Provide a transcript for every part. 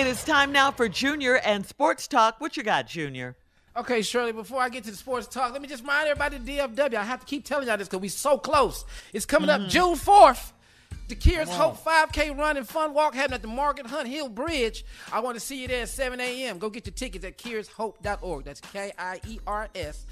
It is time now for Junior and Sports Talk. What you got, Junior? Okay, Shirley, before I get to the sports talk, let me just remind everybody the DFW. I have to keep telling y'all this because we're so close. It's coming Mm-hmm. up June 4th. The Kiers Hope 5K Run and Fun Walk happening at the Margaret Hunt Hill Bridge. I want to see you there at 7 a.m. Go get your tickets at kiershope.org. That's K I E R S.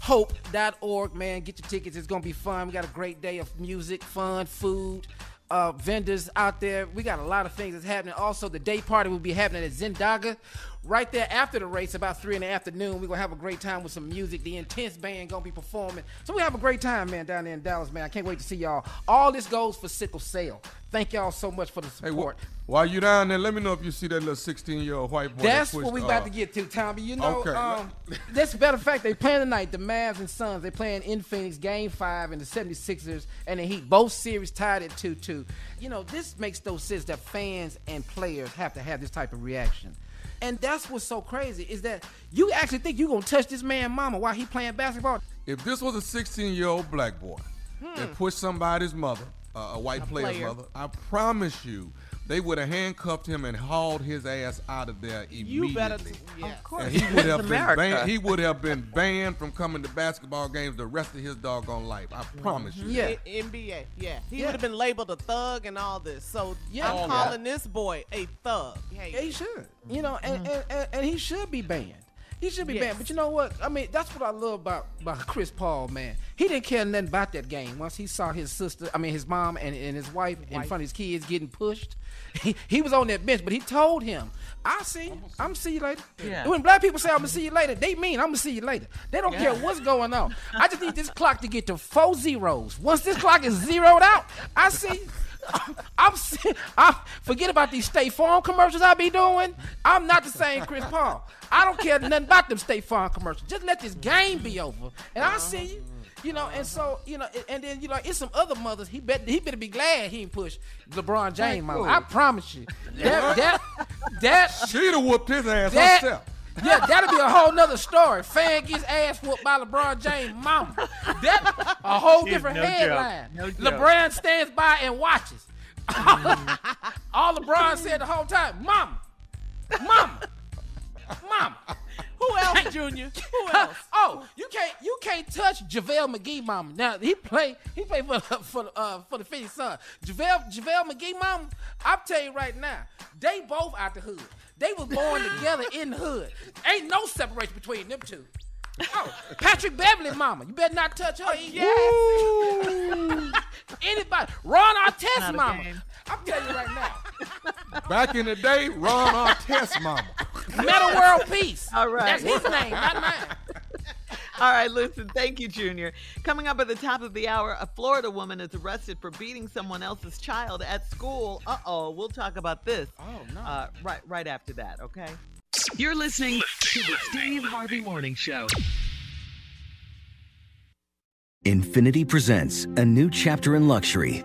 Hope.org, man. Get your tickets. It's going to be fun. We got a great day of music, fun, food, uh, vendors out there. We got a lot of things that's happening. Also, the day party will be happening at Zendaga right there after the race, about three in the afternoon. We're gonna have a great time with some music. The Intense Band gonna be performing. So we have a great time, man, down there in Dallas, man. I can't wait to see y'all. All this goes for sickle cell. Thank y'all so much for the Hey, support. wh- while you down there, let me know if you see that little 16 year old white boy. that That's pushed, what we uh, about to get to, Tommy. You know, Okay. um, that's a matter of fact, they playing tonight. The Mavs and Suns, they playing in Phoenix, game five, and the 76ers and the Heat. Both series tied at 2 2. You know, this makes those sense that fans and players have to have this type of reaction. And that's what's so crazy is that you actually think you're going to touch this man mama while he playing basketball. If this was a 16 year old black boy that pushed somebody's mother, uh, a white player's player. mother, I promise you, they would have handcuffed him and hauled his ass out of there immediately. You better, yeah. and he would have been America. banned. He would have been banned from coming to basketball games the rest of his doggone life. I promise you. Yeah. I- NBA, yeah. He Yeah. would have been labeled a thug and all this. So Yeah. I'm All calling this boy a thug. Hey, Yeah, he should. You know, and, and, and, and he should be banned. He should be Yes. banned. But you know what? I mean, that's what I love about, about Chris Paul, man. He didn't care nothing about that game. Once he saw his sister, I mean his mom and, and his wife, in front of his kids getting pushed, he, he was on that bench, but he told him, I'll see you. I'm gonna see you later. Yeah. When black people say I'm gonna see you later, they mean I'm gonna see you later. They don't care what's going on. I just need this clock to get to four zeros. Once this clock is zeroed out, I see you. I'm, I'm forget about these State Farm commercials I be doing. I'm not the same Chris Paul. I don't care nothing about them State Farm commercials. Just let this game be over, and I'll see you. You know, and so you know, and then you know, it's some other mothers. He bet he better be glad he ain't push LeBron James. Mama. I promise you, that that that She'd have whooped his ass that herself. Yeah, that'll be a whole nother story. Fan gets ass whooped by LeBron James' mama. That a whole Jeez, different no headline. No. LeBron stands by and watches. All LeBron said the whole time, "Mama, mama, mama." Who else, Junior? Who else? Oh, you can't you can't touch JaVale McGee, mama. Now he play he play for for uh, for the Phoenix Sun. JaVale JaVale McGee, mama. I'm tell you right now, they both out the hood. They was born together in the hood. Ain't no separation between them two. Oh, Patrick Beverley, mama. You better not touch her. Yes. Anybody. Ron Artest, mama. game. I'm telling you right now. Back in the day, Ron Artest mama. Meta World Peace. All right. That's his name, not mine. All right, listen. Thank you, Junior. Coming up at the top of the hour, a Florida woman is arrested for beating someone else's child at school. Uh oh. We'll talk about this. Oh no. Uh, right, right after that. Okay. You're listening to the Steve Harvey Morning Show. Infiniti presents a new chapter in luxury,